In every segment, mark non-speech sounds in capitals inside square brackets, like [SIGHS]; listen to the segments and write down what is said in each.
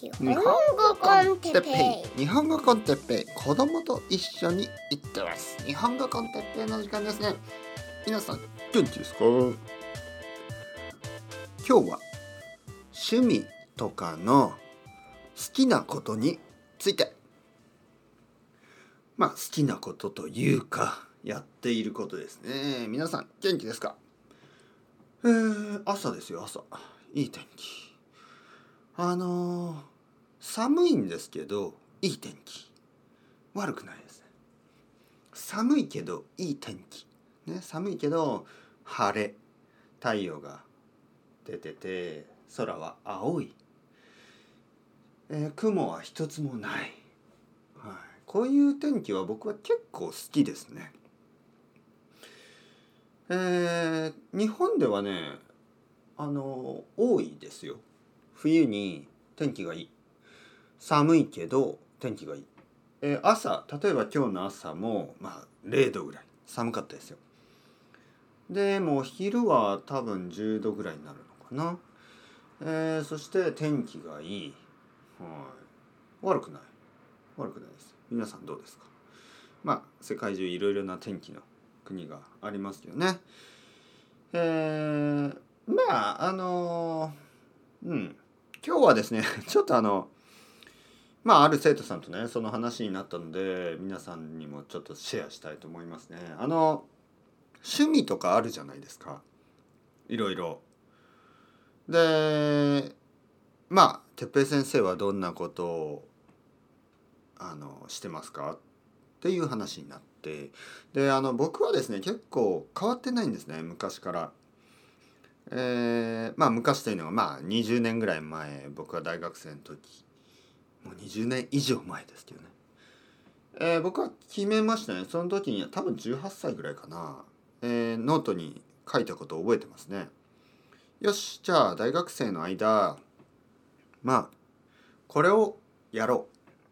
日本語コンテッペイ日本語コンテッペイ子供と一緒に行ってます。日本語コンテッペイの時間ですね。皆さん元気ですか今日は趣味とかの好きなことについて。まあ好きなことというかやっていることですね。皆さん元気ですか？えー、朝ですよ朝。いい天気。あのー寒いんですけどいい天気。悪くないですね。寒いけどいい天気。ね寒いけど晴れ。太陽が出てて空は青い、えー雲は一つもない、はい、こういう天気は僕は結構好きですね。えー日本ではねあの多いですよ。冬に天気がいい。寒いけど天気がいい、えー朝例えば今日の朝もまあ0度ぐらい。寒かったですよ。でもう昼は多分10度ぐらいになるのかな、えーそして天気がいい、はい、悪くない。悪くないです。皆さんどうですか？まあ世界中いろいろな天気の国がありますけどね。えーまああのうん。今日はですね [LAUGHS] ちょっとあのまあある生徒さんとねその話になったので皆さんにもちょっとシェアしたいと思いますね。あの趣味とかあるじゃないですかいろいろ。でまあ哲平先生はどんなことをあのしてますか？っていう話になってであの僕はですね結構変わってないんですね昔から。えーまあ昔というのはまあ20年ぐらい前僕は大学生の時。もう20年以上前ですけどね、えー僕は決めましたね。その時に多分18歳ぐらいかな、えーノートに書いたことを覚えてますね。よしじゃあ大学生の間まあこれをやろ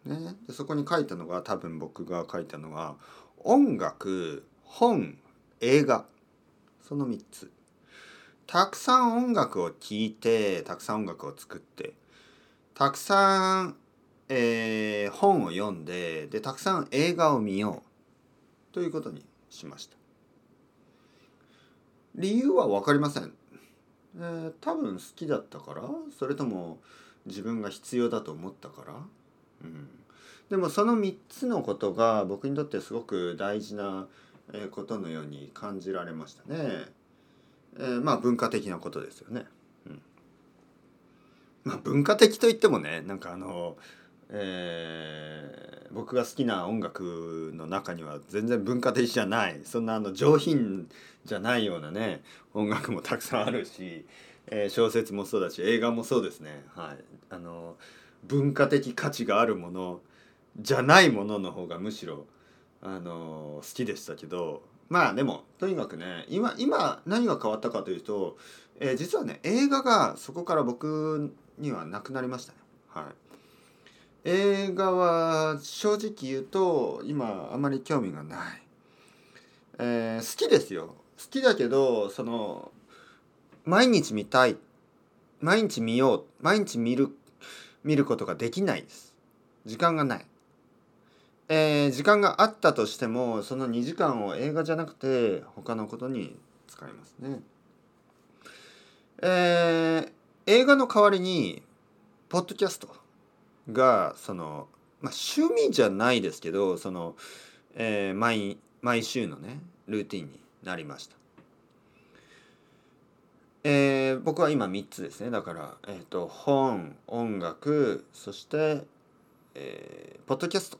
う、ね、でそこに書いたのが多分僕が書いたのが音楽本映画。その3つ。たくさん音楽を聴いてたくさん音楽を作ってたくさん、えー本を読んででたくさん映画を見ようということにしました。理由は分かりません、えー多分好きだったからそれとも自分が必要だと思ったから、うん、でもその3つのことが僕にとってすごく大事なことのように感じられましたね。えーまあ文化的なことですよね。うん、まあ文化的といってもねなんかあの、えー僕が好きな音楽の中には全然文化的じゃないそんなあの上品じゃないようなね音楽もたくさんあるし、えー小説もそうだし映画もそうですね。はい、あの文化的価値があるものじゃないものの方がむしろあの好きでしたけどまあでもとにかくね今今何が変わったかというと、えー実はね映画がそこから僕にはなくなりましたね。はい、映画は正直言うと今あまり興味がない。えー好きですよ。好きだけどその毎日見たい。毎日見よう。毎日見る見ることができないです。時間がない。えー時間があったとしてもその2時間を映画じゃなくて他のことに使いますね。えー映画の代わりにポッドキャストがその、まあ、趣味じゃないですけどその、えー毎毎週のねルーティンになりました。えー僕は今3つですねだから、えー、と本音楽そして、えーポッドキャスト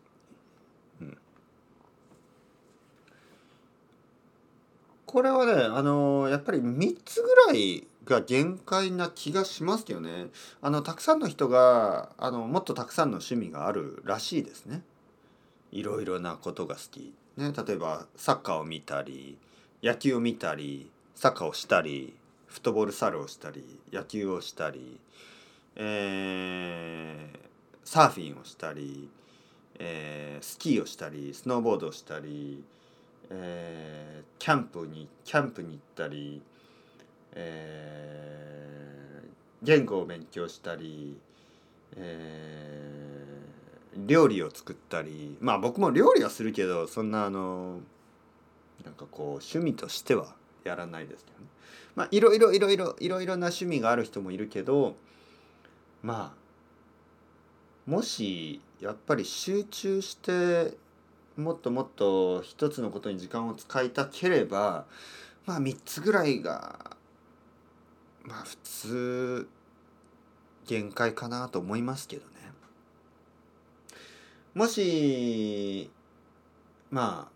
これはねあのやっぱり3つぐらいが限界な気がしますけどね。あのたくさんの人があのもっとたくさんの趣味があるらしいですね。いろいろなことが好き、ね、例えばサッカーを見たり野球を見たりサッカーをしたりフットボールサルをしたり野球をしたり、えーサーフィンをしたり、えースキーをしたりスノーボードをしたりえーキャンプにキャンプに行ったり、えー言語を勉強したり、えー料理を作ったりまあ僕も料理はするけどそんなあのなんかこう趣味としてはやらないですけどね。まあいろいろいろいろいろいろな趣味がある人もいるけどまあもしやっぱり集中してもっともっと一つのことに時間を使いたければまあ3つぐらいがまあ普通限界かなと思いますけどね。もしまあ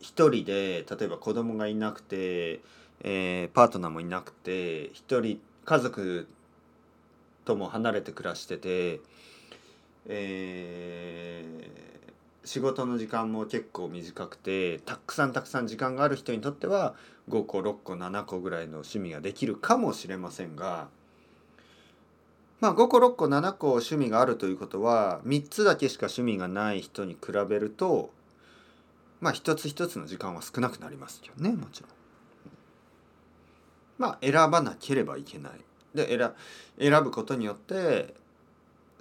一人で例えば子供がいなくて、えーパートナーもいなくて一人家族とも離れて暮らしてて、えー仕事の時間も結構短くてたくさんたくさん時間がある人にとっては5個6個7個ぐらいの趣味ができるかもしれませんがまあ5個6個7個趣味があるということは3つだけしか趣味がない人に比べるとまあ一つ一つの時間は少なくなりますよねもちろん。まあ選ばなければいけない。で選選ぶことによって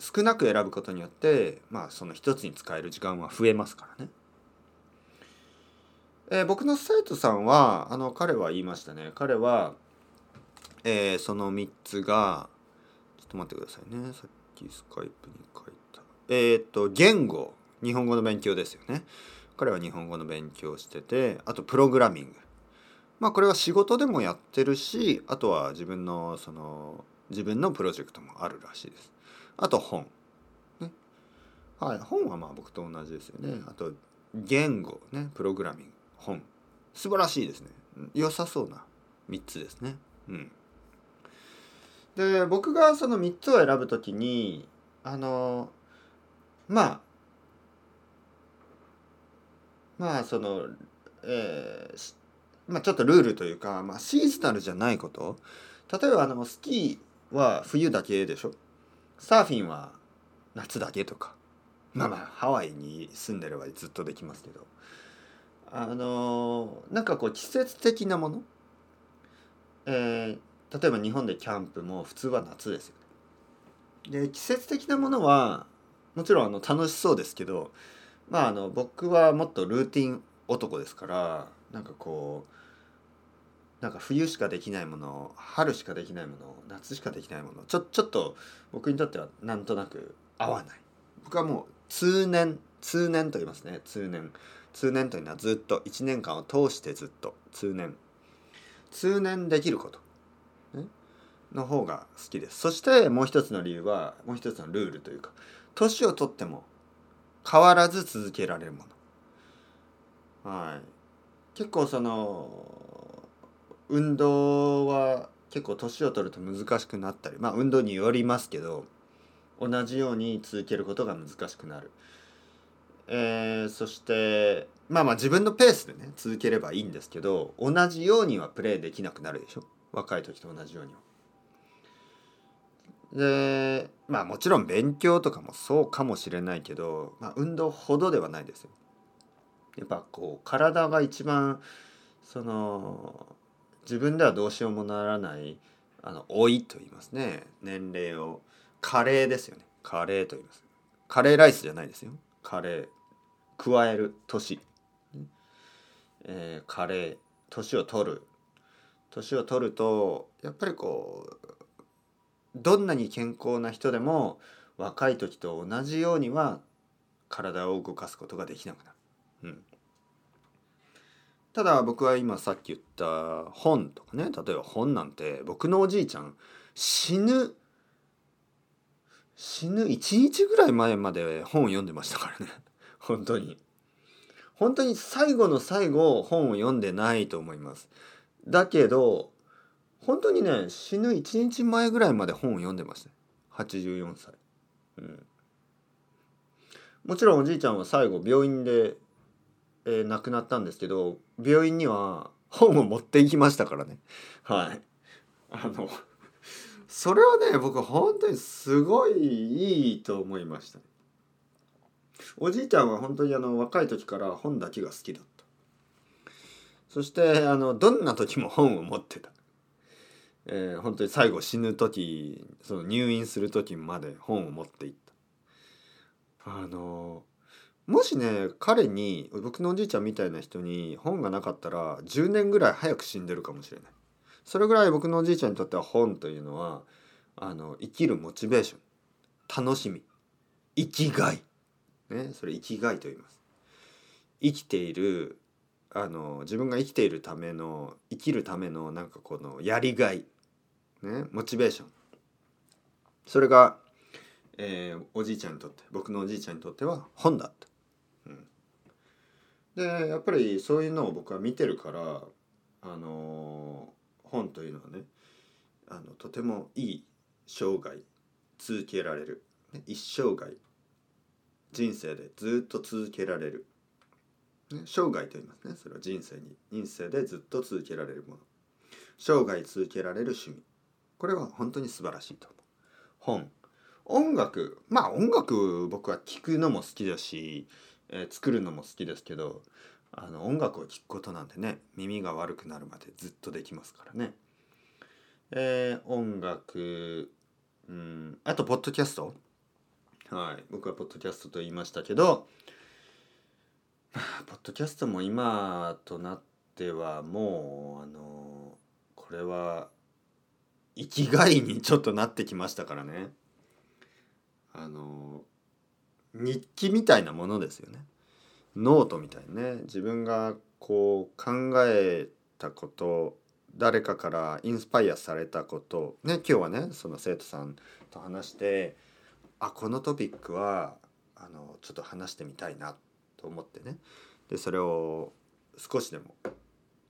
少なく選ぶことによってまあその一つに使える時間は増えますからね。えー僕の生徒さんはあの彼は言いましたね。彼は、えーその3つがちょっと待ってくださいね。さっきスカイプに書いた。えっ、と言語。日本語の勉強ですよね。彼は日本語の勉強しててあとプログラミング。まあこれは仕事でもやってるしあとは自分のその自分のプロジェクトもあるらしいです。あと本。ね。はい。本はまあ僕と同じですよね。あと言語ね。プログラミング。本。素晴らしいですね。うん。良さそうな3つですね。うん。で僕がその3つを選ぶときにあのまあまあそのえーしまあちょっとルールというか、まあ、シーズナルじゃないこと。例えばあのスキーは冬だけでしょサーフィンは夏だけとか。まあまあハワイに住んでればずっとできますけど。あのなんかこう季節的なもの、えー例えば日本でキャンプも普通は夏ですよね。で季節的なものはもちろんあの楽しそうですけどまああの僕はもっとルーティン男ですからなんかこうなんか冬しかできないもの春しかできないもの夏しかできないものちょちょっと僕にとってはなんとなく合わない。僕はもう通年通年と言いますね。通年。通年というのはずっと1年間を通してずっと通年。通年できること、の方が好きです。そしてもう一つの理由はもう一つのルールというか年をとっても変わらず続けられるもの。はい。結構その運動は結構年を取ると難しくなったりまあ運動によりますけど同じように続けることが難しくなる、えーそしてまあまあ自分のペースでね続ければいいんですけど同じようにはプレーできなくなるでしょ？若い時と同じようには。でまあもちろん勉強とかもそうかもしれないけど、まあ、運動ほどではないですよ。やっぱこう体が一番その自分ではどうしようもならないあの老いと言いますね。年齢を。加齢ですよね。加齢と言います。カレーライスじゃないですよ。加齢加える年、えー、加齢年を取る。年を取るとやっぱりこうどんなに健康な人でも若い時と同じようには体を動かすことができなくなる。うん、ただ僕は今さっき言った本とかね例えば本なんて僕のおじいちゃん死ぬ死ぬ1日ぐらい前まで本を読んでましたからね。[LAUGHS] 本当に。本当に最後の最後本を読んでないと思います。だけど本当にね死ぬ1日前ぐらいまで本を読んでました。84歳、うん、もちろんおじいちゃんは最後病院で、えー亡くなったんですけど病院には本を持っていきましたからね。はい。あのそれはね僕本当にすごいいいと思いました。おじいちゃんは本当にあの若い時から本だけが好きだった。そしてあのどんな時も本を持ってた。えー本当に最後死ぬ時その入院する時まで本を持っていった。あのもしね彼に僕のおじいちゃんみたいな人に本がなかったら10年ぐらい早く死んでるかもしれない。それぐらい僕のおじいちゃんにとっては本というのはあの生きるモチベーション。楽しみ。生きがい。ねそれ生きがいと言います。生きているあの自分が生きているための生きるためのなんかこのやりがい。ねモチベーション。それが、えーおじいちゃんにとって僕のおじいちゃんにとっては本だった、でやっぱりそういうのを僕は見てるからあの本というのはねあのとてもいい生涯続けられる、ね、一生涯人生でずっと続けられる、ね、生涯と言いますね。それは人生に人生でずっと続けられるもの。生涯続けられる趣味。これは本当に素晴らしいと思う。本。音楽。まあ音楽僕は聴くのも好きだし、えー作るのも好きですけどあの音楽を聴くことなんてね耳が悪くなるまでずっとできますからね。えー音楽うんあとポッドキャストはい僕はポッドキャストと言いましたけど [SIGHS] ポッドキャストも今となってはもうあのこれは生きがいにちょっとなってきましたからねあの日記みたいなものですよね。ノートみたいね。自分がこう考えたこと誰かからインスパイアされたこと。ね今日はねその生徒さんと話してあこのトピックはあのちょっと話してみたいなと思ってね。でそれを少しでも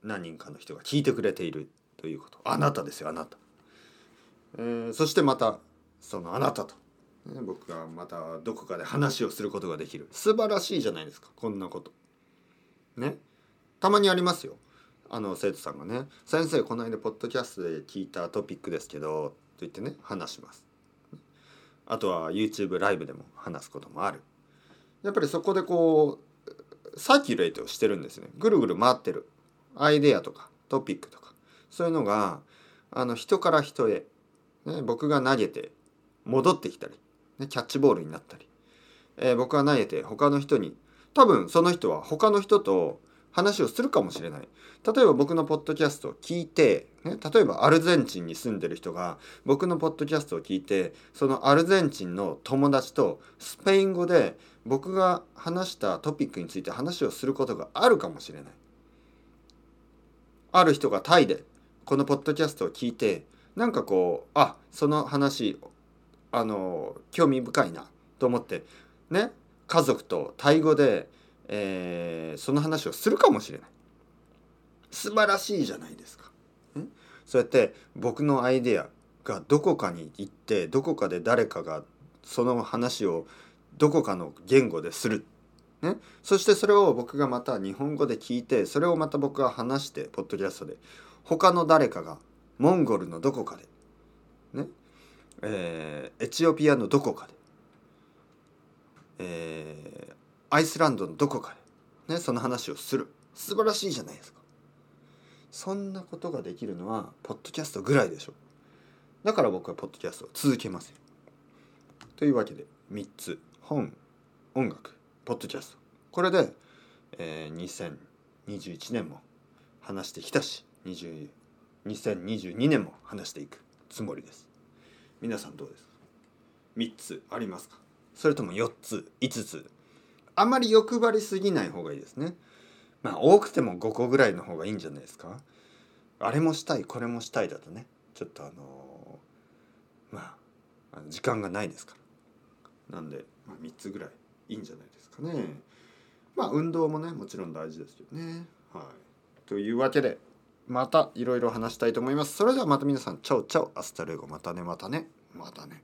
何人かの人が聞いてくれているということ。あなたですよあなた、えーそしてまたそのあなたと、ね、僕がまたどこかで話をすることができる。素晴らしいじゃないですかこんなこと。ね。たまにありますよ。あの生徒さんがね「先生この間ポッドキャストで聞いたトピックですけど」と言ってね話します。あとは YouTube ライブでも話すこともある。やっぱりそこでこうサーキュレートしてるんですね。ぐるぐる回ってる。アイデアとかトピックとか。そういうのがあの人から人へ、ね、僕が投げて戻ってきたり、ね、キャッチボールになったり、えー僕が投げて他の人に。多分その人は他の人と話をするかもしれない。例えば僕のポッドキャストを聞いて、ね、例えばアルゼンチンに住んでる人が僕のポッドキャストを聞いてそのアルゼンチンの友達とスペイン語で僕が話したトピックについて話をすることがあるかもしれない。ある人がタイでこのポッドキャストを聞いてなんかこうあその話あの興味深いなと思ってね家族とタイ語で、えーその話をするかもしれない。素晴らしいじゃないですか。ねそうやって僕のアイデアがどこかに行ってどこかで誰かがその話をどこかの言語でする。ね、そしてそれを僕がまた日本語で聞いてそれをまた僕が話してポッドキャストで。他の誰かがモンゴルのどこかで、ね？えーエチオピアのどこかで、えーアイスランドのどこかで、ね、その話をする。素晴らしいじゃないですか。そんなことができるのはポッドキャストぐらいでしょ。だから僕はポッドキャストを続けますよ。というわけで3つ。本音楽ポッドキャスト。これで、えー2021年も話してきたし20 2022年も話していくつもりです。皆さんどうです？か3つありますか？それとも4つ？5つ？あまり欲張りすぎない方がいいですね。まあ多くても5個ぐらいの方がいいんじゃないですか？あれもしたいこれもしたいだとね。ちょっとあのーまあ時間がないですから。なんで、まあ、3つぐらいいいんじゃないですかね。まあ運動もねもちろん大事ですよね。はい。というわけでまたいろいろ話したいと思います。それではまた皆さんチャオチャオ。 Hasta luego。またねまたね。またね。